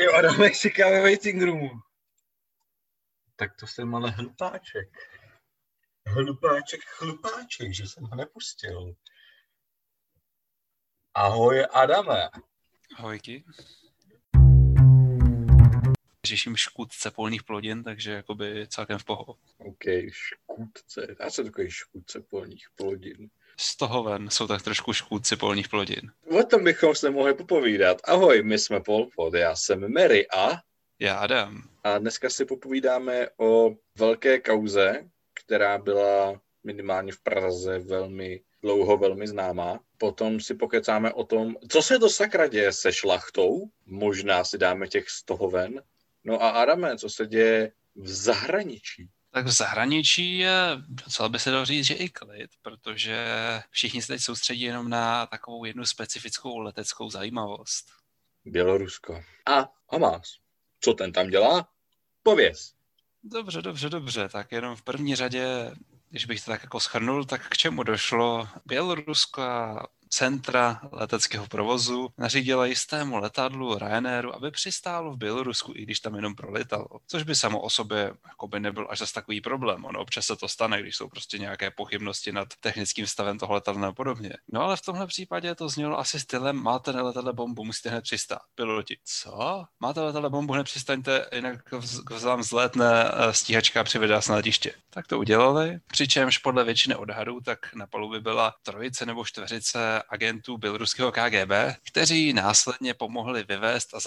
Jo, Adamek čeká ve waiting roomu. Tak to jsem ale hlupáček. Hlupáček, chlupáček, že jsem ho nepustil. Ahoj, Adame. Ahojky. Řeším škůdce polních plodin, takže jakoby celkem v poho. OK, škůdce. Já jsem takový škůdce polních plodin. Z toho ven jsou tak trošku škůdci polních plodin. O tom bychom se mohli popovídat. Ahoj, my jsme Polpod, já jsem Mary a... Já Adam. A dneska si popovídáme o velké kauze, která byla minimálně v Praze velmi dlouho velmi známá. Potom si pokecáme o tom, co se to sakra děje se šlachtou. Možná si dáme těch z toho ven. No a Adame, co se děje v zahraničí? Tak v zahraničí je docela by se dalo říct, že i klid, protože všichni se teď soustředí jenom na takovou jednu specifickou leteckou zajímavost. Bělorusko. A Hamas. Co ten tam dělá? Pověz. Dobře, dobře, dobře. Tak jenom v první řadě, když bych to tak jako schrnul, tak k čemu došlo? Bělorusko a centra leteckého provozu nařídila jistému letadlu Ryanairu, aby přistálo v Bělorusku, i když tam jenom prolitalo. Což by samo o sobě jako by nebyl až zase takový problém. Ono občas se to stane, když jsou prostě nějaké pochybnosti nad technickým stavem toho letadla a podobně. No ale v tomhle případě to znělo asi stylem, máte na letadle bombu, musíte hned přistát. Piloti, co? Máte letadle bombu, hned přistaňte, jinak vám zlétne eh, stíhačka a přivede na letiště. Tak to udělali, přičemž podle většiny odhadů tak na palubě byla trojice nebo čtveřice agentů běloruského KGB, kteří následně pomohli vyvést a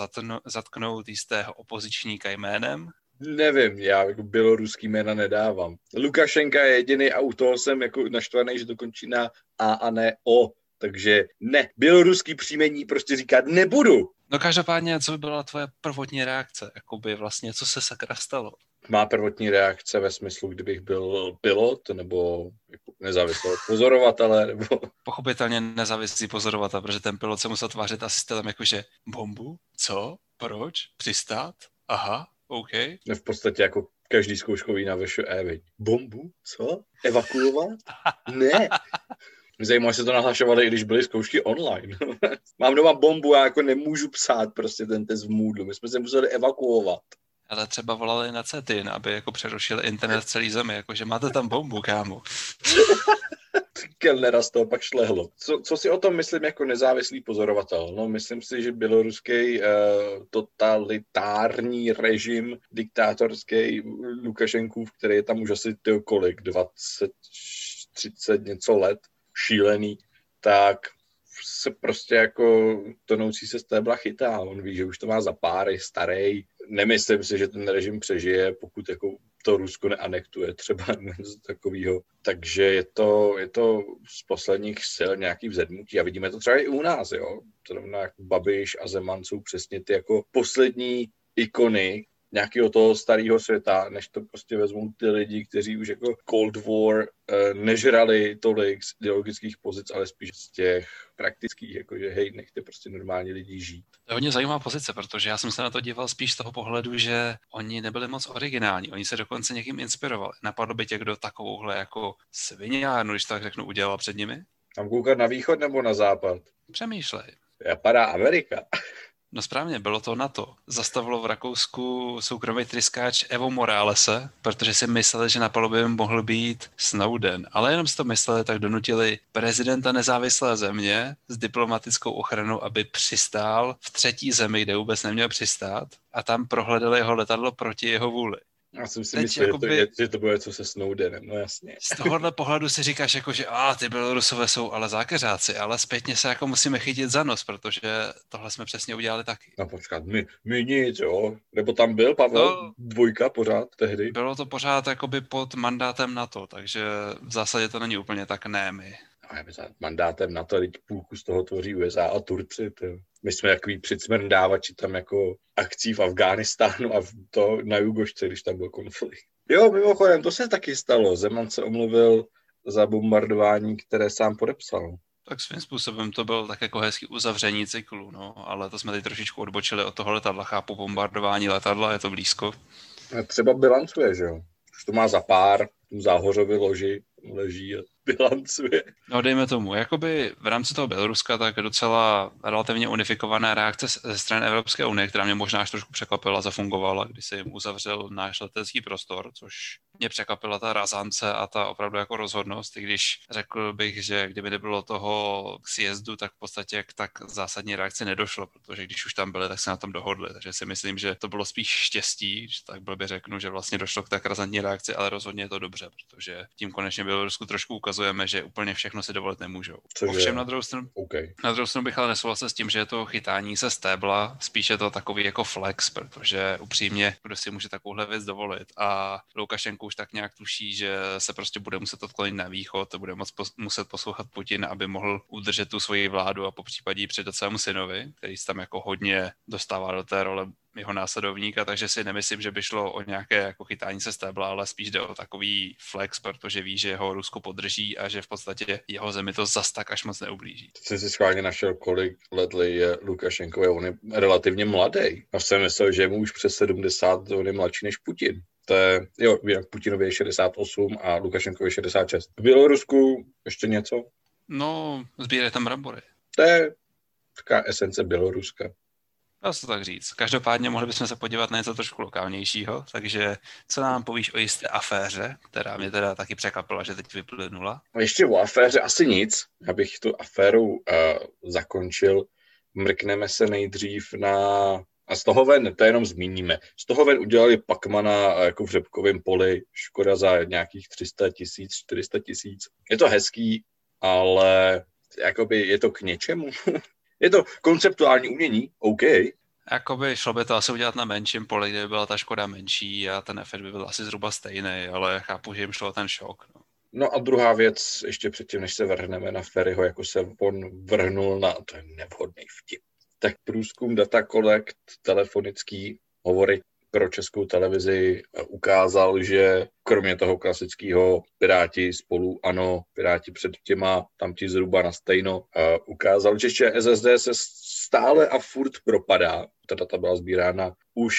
zatknout jistého opozičníka jménem Nevím, já jako běloruský jména nedávám. Lukašenka je jediný a u toho jsem jako naštvaný, že to končí na A a ne O. Takže ne, běloruský příjmení prostě říkat nebudu. No každopádně, co by byla tvoje prvotní reakce? Jakoby vlastně, co se sakra stalo? Má prvotní reakce ve smyslu, kdybych byl pilot nebo jako nezávislý pozorovatele? Nebo... Pochopitelně nezávislý pozorovatel, protože ten pilot se musel tvářit asi stylem jakože bombu? Co? Proč? Přistát? Aha, OK. V podstatě jako každý zkouškový na VŠE, Bombu? Co? Evakuovat? Ne. Že se to nahlašovali, i když byly zkoušky online. Mám doma bombu a jako nemůžu psát prostě ten test v Moodle. My jsme se museli evakuovat. Ale třeba volali na CETIN, aby jako přerušili internet celý zemi, jakože máte tam bombu, kámo. Kellnera z toho pak šlehlo. Co, co si o tom myslím jako nezávislý pozorovatel? No, myslím si, že běloruský uh, totalitární režim, diktátorský Lukašenkův, který je tam už asi kolik, 20, 30 něco let, šílený, tak se prostě jako tonoucí se stébla chytá. On ví, že už to má za páry, starý. Nemyslím si, že ten režim přežije, pokud jako to Rusko neanektuje třeba něco takového. Takže je to, je to z posledních sil nějaký vzedmutí a vidíme to třeba i u nás, jo. Zrovna jako Babiš a Zeman jsou přesně ty jako poslední ikony, nějakého toho starého světa, než to prostě vezmou ty lidi, kteří už jako Cold War eh, nežrali tolik z ideologických pozic, ale spíš z těch praktických, jakože hej, nechte prostě normálně lidi žít. To je hodně zajímavá pozice, protože já jsem se na to díval spíš z toho pohledu, že oni nebyli moc originální, oni se dokonce někým inspirovali. Napadlo by tě, kdo takovouhle jako svinějárnu, když tak řeknu, udělal před nimi? Tam koukat na východ nebo na západ? Přemýšlej. Vypadá Amerika. No správně, bylo to na to. Zastavilo v Rakousku soukromý tryskáč Evo Moralese, protože si mysleli, že na palubě mohl být Snowden. Ale jenom si to mysleli, tak donutili prezidenta nezávislé země s diplomatickou ochranou, aby přistál v třetí zemi, kde vůbec neměl přistát a tam prohledali jeho letadlo proti jeho vůli. Já jsem si myslel, jakoby, že, to, že to bude co se Snowdenem, no jasně. Z tohohle pohledu si říkáš, jako, že a, ty Bělorusové jsou ale zákeřáci, ale zpětně se jako musíme chytit za nos, protože tohle jsme přesně udělali taky. No počkat, my, my nic, jo. Nebo tam byl Pavel no, dvojka pořád tehdy? Bylo to pořád jakoby pod mandátem NATO, takže v zásadě to není úplně tak ne my mandátem na to, teď půlku z toho tvoří USA a Turci. Tě. My jsme takový předsmrdávači tam jako akcí v Afghánistánu a v to na Jugošce, když tam byl konflikt. Jo, mimochodem, to se taky stalo. Zeman se omluvil za bombardování, které sám podepsal. Tak svým způsobem to byl tak jako hezký uzavření cyklu, no, ale to jsme teď trošičku odbočili od toho letadla. Chápu bombardování letadla, je to blízko. A třeba bilancuje, že jo? Už to má za pár, tu záhořově loži leží a bilancuje. No dejme tomu, jakoby v rámci toho Běloruska tak docela relativně unifikovaná reakce ze strany Evropské unie, která mě možná až trošku překvapila, zafungovala, když se jim uzavřel náš letecký prostor, což mě překvapila ta razance a ta opravdu jako rozhodnost, i když řekl bych, že kdyby nebylo toho sjezdu, tak v podstatě k tak zásadní reakci nedošlo, protože když už tam byli, tak se na tom dohodli. Takže si myslím, že to bylo spíš štěstí, že tak blbě řeknu, že vlastně došlo k tak razantní reakci, ale rozhodně je to dobře, protože tím konečně Bělorusku trošku ukazujeme, že úplně všechno si dovolit nemůžou. Což Ovšem na druhou stranu, okay. na druhou stranu bych ale nesouhlasil s tím, že je to chytání se stébla, spíše to takový jako flex, protože upřímně, kdo si může takovouhle věc dovolit a Lukašenko už tak nějak tuší, že se prostě bude muset odklonit na východ, bude moc pos- muset poslouchat Putin, aby mohl udržet tu svoji vládu a po případě předat svému synovi, který se tam jako hodně dostává do té role jeho následovníka, takže si nemyslím, že by šlo o nějaké jako chytání se stébla, ale spíš jde o takový flex, protože ví, že ho Rusko podrží a že v podstatě jeho zemi to zas tak až moc neublíží. Jsi si schválně našel, kolik let je Lukašenko, on je relativně mladý. A jsem myslel, že mu už přes 70, on je mladší než Putin. To je, jo, jinak Putinovi je 68 a Lukašenkovi je 66. V Bělorusku ještě něco? No, sbírají tam brambory. To je taková esence Běloruska. Dá se tak říct. Každopádně mohli bychom se podívat na něco trošku lokálnějšího, takže co nám povíš o jisté aféře, která mě teda taky překvapila, že teď vyplynula? Ještě o aféře asi nic. Abych tu aféru uh, zakončil, mrkneme se nejdřív na a z toho ven, to jenom zmíníme, z toho ven udělali Pakmana eh, jako v řepkovém poli, škoda za nějakých 300 tisíc, 400 tisíc. Je to hezký, ale jakoby je to k něčemu. Je to konceptuální umění, OK. Jakoby šlo by to asi udělat na menším poli, kde by byla ta škoda menší a ten efekt by byl asi zhruba stejný, ale chápu, že jim šlo ten šok. No. No a druhá věc, ještě předtím, než se vrhneme na Ferryho, jako se on vrhnul na, to je nevhodný vtip, tak průzkum Data Collect telefonický hovory pro českou televizi ukázal, že kromě toho klasického Piráti spolu, ano, Piráti před těma, tam ti zhruba na stejno, ukázal, že ČSSD se stále a furt propadá. Ta data byla sbírána už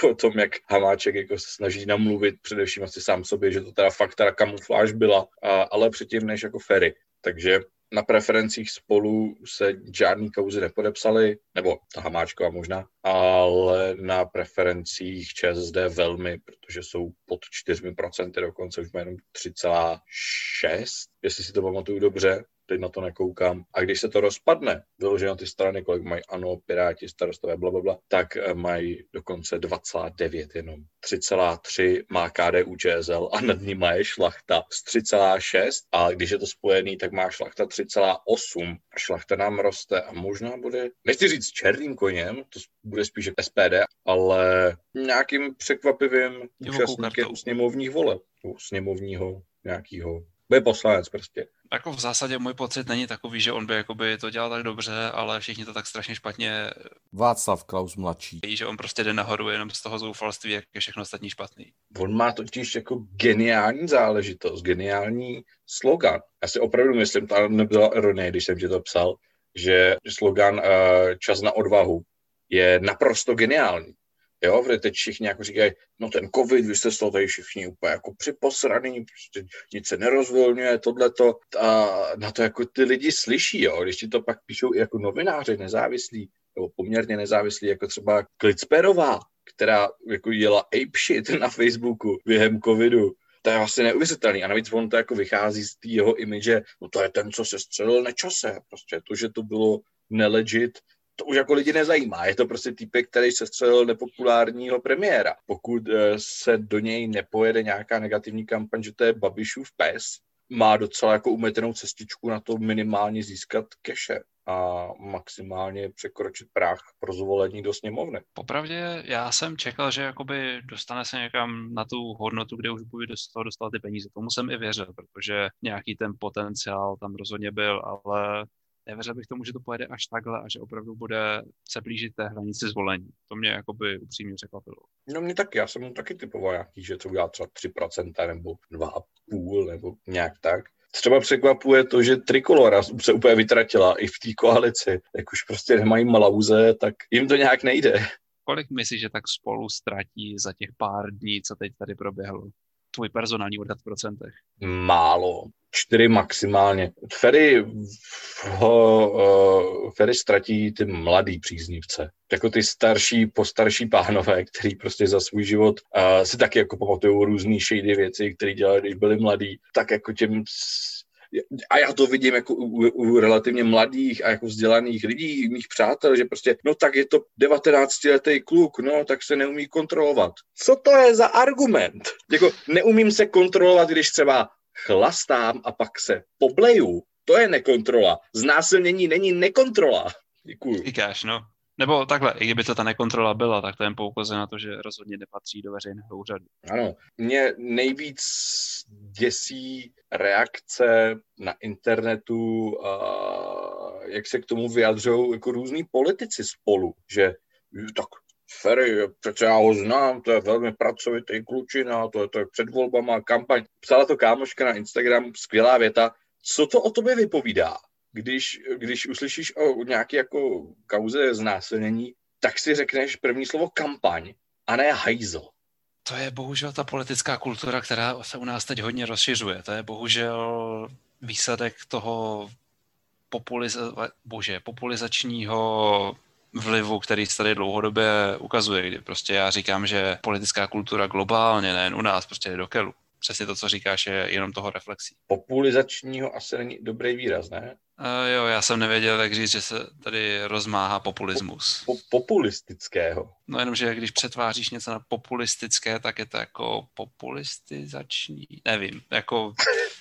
po tom, jak Hamáček jako se snaží namluvit především asi sám sobě, že to teda fakt teda kamufláž byla, ale předtím než jako Ferry. Takže na preferencích spolu se žádný kauzy nepodepsaly, nebo ta Hamáčková možná, ale na preferencích ČSSD velmi, protože jsou pod 4%, dokonce už jenom 3,6, jestli si to pamatuju dobře, teď na to nekoukám. A když se to rozpadne, vyloženo ty strany, kolik mají ANO, Piráti, starostové, bla, bla, bla, tak eh, mají dokonce 2,9 jenom. 3,3 má KDU ČSL a nad ní je šlachta z 3,6 a když je to spojený, tak má šlachta 3,8 a šlachta nám roste a možná bude, nechci říct černým koněm, to bude spíš SPD, ale nějakým překvapivým účastníkem sněmovních voleb, sněmovního nějakého bude poslanec prostě. Jako v zásadě můj pocit není takový, že on by jakoby to dělal tak dobře, ale všichni to tak strašně špatně... Václav Klaus mladší. Že on prostě jde nahoru jenom z toho zoufalství, jak je všechno ostatní špatný. On má totiž jako geniální záležitost, geniální slogan. Já si opravdu myslím, to nebyla ironie, když jsem ti to psal, že slogan uh, čas na odvahu je naprosto geniální. Jo, protože teď všichni jako říkají, no ten covid, vy jste z toho tady všichni úplně jako připosraný, prostě nic se nerozvolňuje, tohleto. A na to jako ty lidi slyší, jo, když ti to pak píšou i jako novináři nezávislí, nebo poměrně nezávislí, jako třeba Klicperová, která jako jela ape shit na Facebooku během covidu, to je vlastně neuvěřitelný. A navíc on to jako vychází z jeho image, no to je ten, co se střelil nečase. Prostě to, že to bylo nelegit, to už jako lidi nezajímá. Je to prostě týpek, který se střelil nepopulárního premiéra. Pokud eh, se do něj nepojede nějaká negativní kampaň, že to je Babišův pes, má docela jako umetenou cestičku na to minimálně získat keše a maximálně překročit práh pro zvolení do sněmovny. Popravdě já jsem čekal, že jakoby dostane se někam na tu hodnotu, kde už bude z toho dostat ty peníze. Tomu jsem i věřil, protože nějaký ten potenciál tam rozhodně byl, ale nevěřil bych tomu, že to pojede až takhle a že opravdu bude se blížit té hranici zvolení. To mě jakoby upřímně překvapilo. No mě taky, já jsem mu taky typoval nějaký, že to udělá třeba 3% nebo 2,5% nebo nějak tak. Třeba překvapuje to, že Trikolora se úplně vytratila i v té koalici. Jak už prostě nemají malauze, tak jim to nějak nejde. Kolik myslíš, že tak spolu ztratí za těch pár dní, co teď tady proběhlo? Tvůj personální odhad v procentech? Málo. Čtyři maximálně. Ferry, ho, uh, Ferry ztratí ty mladý příznivce. Jako ty starší, postarší pánové, který prostě za svůj život uh, si taky jako pamatují různý shady věci, které dělali, když byli mladí, tak jako těm a já to vidím jako u, u relativně mladých a jako vzdělaných lidí, mých přátel, že prostě, no tak je to 19-letý kluk, no tak se neumí kontrolovat. Co to je za argument? Jako neumím se kontrolovat, když třeba chlastám a pak se pobleju. To je nekontrola. Znásilnění není nekontrola. Děkuju. Říkáš, no. Nebo takhle, i kdyby to ta nekontrola byla, tak to jen poukazuje na to, že rozhodně nepatří do veřejného úřadu. Ano, mě nejvíc děsí reakce na internetu, a jak se k tomu vyjadřují jako různí politici spolu, že tak Ferry, přece já ho znám, to je velmi pracovitý klučina, to je, to je před volbama kampaň. Psala to kámoška na Instagram, skvělá věta. Co to o tobě vypovídá? Když, když uslyšíš o nějaké jako kauze znásilnění, tak si řekneš první slovo kampaň a ne hajzl. To je bohužel ta politická kultura, která se u nás teď hodně rozšiřuje. To je bohužel výsledek toho populiza- bože, populizačního vlivu, který se tady dlouhodobě ukazuje, kdy prostě já říkám, že politická kultura globálně, nejen u nás, prostě je do kelu. Přesně to, co říkáš, je jenom toho reflexí. Populizačního asi není dobrý výraz, ne? Uh, jo, já jsem nevěděl, jak říct, že se tady rozmáhá populismus. Po, populistického. No jenom, že když přetváříš něco na populistické, tak je to jako populistizační, nevím, jako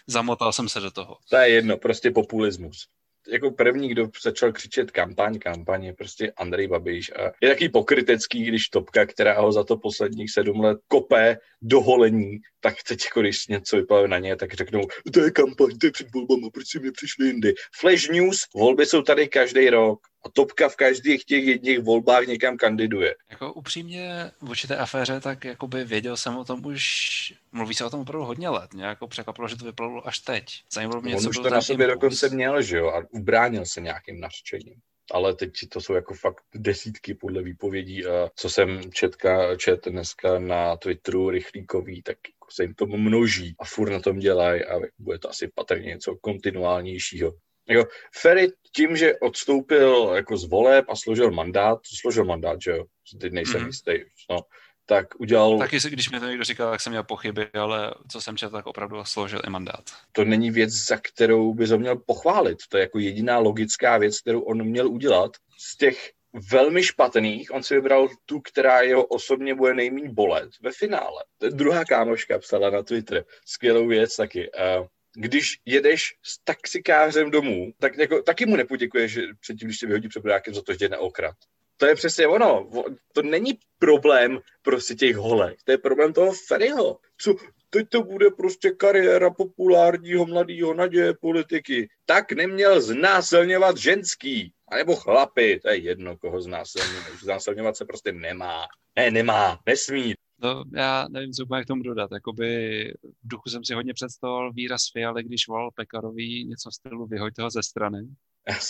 zamotal jsem se do toho. To je jedno, prostě populismus jako první, kdo začal křičet kampaň, kampaň je prostě Andrej Babiš a je taký pokrytecký, když Topka, která ho za to posledních sedm let kopé do holení, tak teď jako když něco vypadá na ně, tak řeknou, to je kampaň, to je před volbama, proč si mi přišli jindy. Flash news, volby jsou tady každý rok a Topka v každých těch jedních volbách někam kandiduje. Jako upřímně v určité aféře, tak jakoby věděl jsem o tom už, mluví se o tom opravdu hodně let. Mě jako překvapilo, že to vypadalo až teď. Zajímalo mě, On co už to na sobě impuls. dokonce měl, že jo, a ubránil se nějakým nařčením ale teď to jsou jako fakt desítky podle výpovědí, a co jsem četka, čet dneska na Twitteru rychlíkový, tak jako se jim to množí a furt na tom dělají a bude to asi patrně něco kontinuálnějšího. Jako Ferry tím, že odstoupil jako z voleb a složil mandát, složil mandát, že jo, teď nejsem mm-hmm. jistý, no, tak udělal... Taky, když mi to někdo říkal, tak jsem měl pochyby, ale co jsem četl, tak opravdu složil i mandát. To není věc, za kterou by ho měl pochválit. To je jako jediná logická věc, kterou on měl udělat. Z těch velmi špatných, on si vybral tu, která jeho osobně bude nejméně bolet ve finále. Druhá kámoška psala na Twitter skvělou věc taky. Uh, když jedeš s taxikářem domů, tak jako, taky mu nepoděkuješ předtím, když se vyhodí před za to, že jde na okrat. To je přesně ono. To není problém prostě těch holek. To je problém toho Ferryho. Co, teď to bude prostě kariéra populárního mladého naděje politiky. Tak neměl znásilňovat ženský. Nebo chlapy, to je jedno, koho znásilňovat. Znásilňovat se prostě nemá. Ne, nemá, nesmí. No, já nevím, co jak tomu dodat. Jakoby v duchu jsem si hodně představoval výraz Fialy, když volal Pekarový něco v stylu vyhoďte ho ze strany.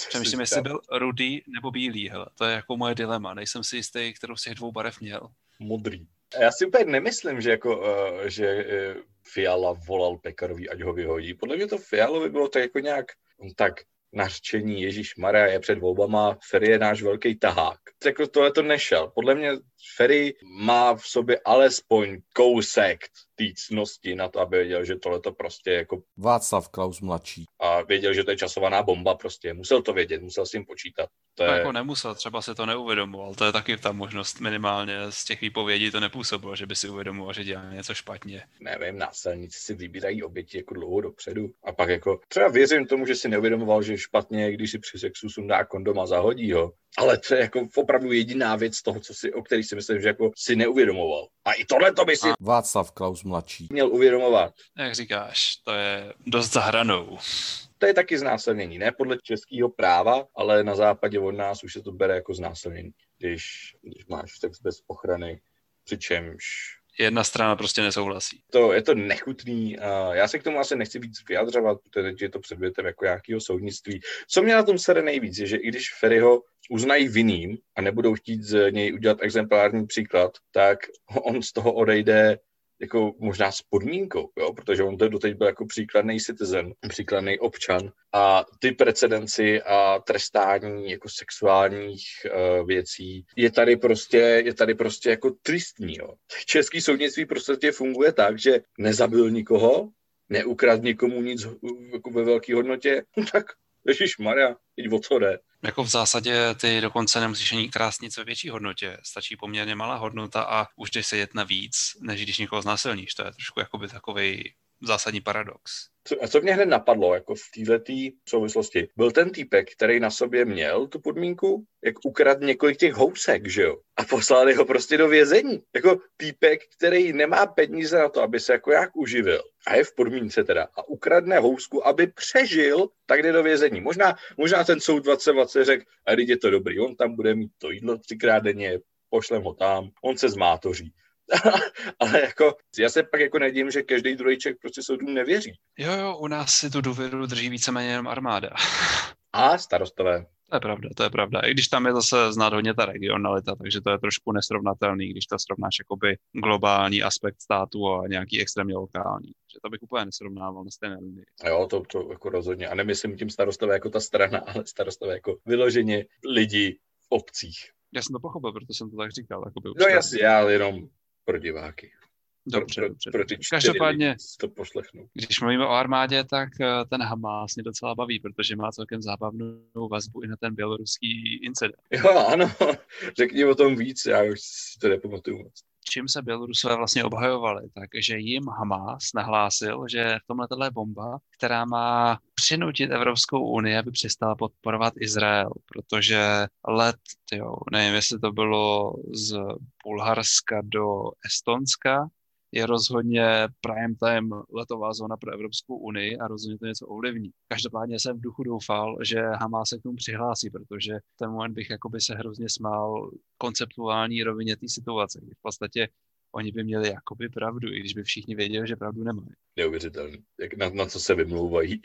Přemýšlím, jestli byl rudý nebo bílý. Hele. To je jako moje dilema. Nejsem si jistý, kterou z těch dvou barev měl. Modrý. Já si úplně nemyslím, že, jako, uh, že uh, Fiala volal Pekarový, ať ho vyhodí. Podle mě to Fialovi bylo tak jako nějak tak nařčení Ježíš Maria je před volbama, Ferry je náš velký tahák. Jako tohle to nešel. Podle mě Ferry má v sobě alespoň kousek té cnosti na to, aby věděl, že tohle to prostě jako... Václav Klaus mladší. A věděl, že to je časovaná bomba prostě. Musel to vědět, musel s tím počítat. To je... jako nemusel, třeba si to neuvědomoval. To je taky ta možnost minimálně z těch výpovědí to nepůsobilo, že by si uvědomoval, že dělá něco špatně. Nevím, násilníci si vybírají oběti jako dlouho dopředu. A pak jako třeba věřím tomu, že si neuvědomoval, že špatně, když si při sexu sundá kondom a zahodí ho. Ale to je jako opravdu jediná věc toho, co si, o který si myslím, že jako si neuvědomoval. A i tohle to by si... A Václav Klaus mladší. Měl uvědomovat. Jak říkáš, to je dost zahranou. To je taky znásilnění, ne podle českého práva, ale na západě od nás už se to bere jako znásilnění, když, když máš sex bez ochrany, přičemž jedna strana prostě nesouhlasí. To, je to nechutný. Já se k tomu asi nechci víc vyjadřovat, protože je to předmětem jako nějakého soudnictví. Co mě na tom sere nejvíc, je, že i když Ferryho uznají vinným a nebudou chtít z něj udělat exemplární příklad, tak on z toho odejde jako možná s podmínkou, jo? protože on to doteď byl jako příkladný citizen, příkladný občan a ty precedenci a trestání jako sexuálních uh, věcí je tady prostě, je tady prostě jako tristní. Jo? Český soudnictví prostě funguje tak, že nezabil nikoho, neukrad nikomu nic jako ve velké hodnotě, no tak Ježíš Maria, teď o co jde. Jako v zásadě ty dokonce nemusíš ani krást nic ve větší hodnotě. Stačí poměrně malá hodnota a už jdeš se jet na víc, než když někoho znásilníš. To je trošku jakoby takový zásadní paradox. Co, a co mě hned napadlo, jako v této souvislosti, byl ten týpek, který na sobě měl tu podmínku, jak ukrad několik těch housek, že jo? A poslali ho prostě do vězení. Jako týpek, který nemá peníze na to, aby se jako jak uživil. A je v podmínce teda. A ukradne housku, aby přežil, tak jde do vězení. Možná, možná ten soud 2020 řekl, a je to dobrý, on tam bude mít to jídlo třikrát denně, pošlem ho tam, on se zmátoří. ale jako, já se pak jako nedím, že každý druhý člověk prostě soudům nevěří. Jo, jo, u nás si tu důvěru drží víceméně jenom armáda. A starostové. To je pravda, to je pravda. I když tam je zase znát hodně ta regionalita, takže to je trošku nesrovnatelný, když to srovnáš jakoby globální aspekt státu a nějaký extrémně lokální. Že to bych úplně nesrovnával na stejné linii. Jo, to, to jako rozhodně. A nemyslím tím starostové jako ta strana, ale starostové jako vyloženě lidi v obcích. Já jsem to pochopil, proto jsem to tak říkal. Jakoby no jasně, já jenom pro diváky. Dobře, pro, dobře. Pro ty Každopádně, to poslechnu. když mluvíme o armádě, tak eh, ten Hamas mě docela baví, protože má celkem zábavnou vazbu i na ten běloruský incident. Jo, ano, řekni o tom víc, já už si to nepamatuju moc čím se Bělorusové vlastně obhajovali, takže jim Hamas nahlásil, že v tomhle je bomba, která má přinutit Evropskou unii, aby přestala podporovat Izrael, protože let, jo, nevím, jestli to bylo z Bulharska do Estonska, je rozhodně prime time letová zóna pro Evropskou unii a rozhodně to něco ovlivní. Každopádně jsem v duchu doufal, že Hamas se k tomu přihlásí, protože v ten moment bych jakoby se hrozně smál konceptuální rovině té situace, kdy v podstatě oni by měli jakoby pravdu, i když by všichni věděli, že pravdu nemají. Neuvěřitelný, jak na, na co se vymlouvají.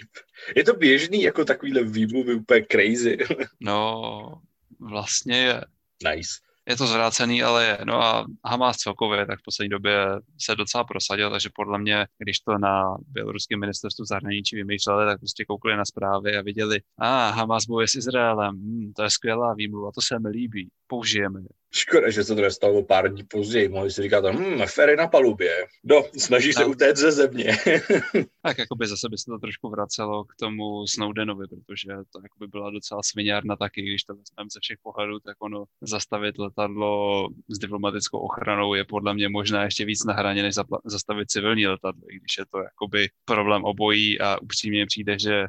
Je to běžný, jako takovýhle výmluvy úplně crazy. no, vlastně je. Nice je to zvrácený, ale je. No a Hamas celkově tak v poslední době se docela prosadil, takže podle mě, když to na běloruském ministerstvu zahraničí vymýšleli, tak prostě koukli na zprávy a viděli, a ah, Hamas bojuje s Izraelem, hmm, to je skvělá výmluva, to se mi líbí, použijeme je. Škoda, že se to nestalo pár dní později. Mohli si říkat, hm, fery na palubě. No, snaží se no. utéct ze země. tak jakoby zase by se to trošku vracelo k tomu Snowdenovi, protože to jakoby byla docela sviňárna taky, když to vezmeme ze všech pohledů, tak ono zastavit letadlo s diplomatickou ochranou je podle mě možná ještě víc na hraně, než zastavit civilní letadlo, i když je to jakoby problém obojí a upřímně přijde, že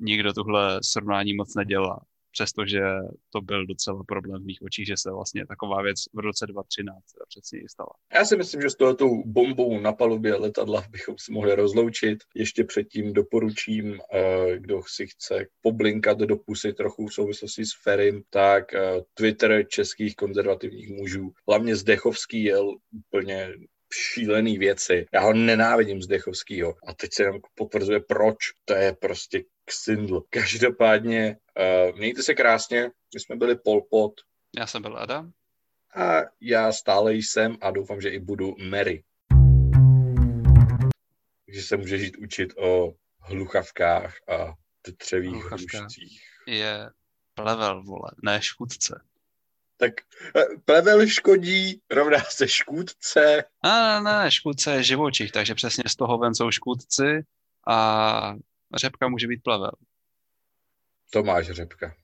nikdo tuhle srovnání moc nedělá přestože to byl docela problém v mých očích, že se vlastně taková věc v roce 2013 přesně stala. Já si myslím, že s tohoto bombou na palubě letadla bychom si mohli rozloučit. Ještě předtím doporučím, eh, kdo si chce poblinkat do pusy trochu v souvislosti s Ferim, tak eh, Twitter českých konzervativních mužů, hlavně Zdechovský jel úplně šílený věci. Já ho nenávidím Zdechovskýho. A teď se nám potvrzuje, proč. To je prostě ksindl. Každopádně, uh, mějte se krásně. My jsme byli Polpot. Já jsem byl Adam. A já stále jsem a doufám, že i budu Mary. Takže se může žít učit o hluchavkách a třevých hlušcích. Je plevel, vole, ne škůdce tak eh, plevel škodí, rovná se škůdce. A ne, ne, škůdce je živočich, takže přesně z toho ven jsou škůdci a řepka může být plevel. Tomáš Řepka.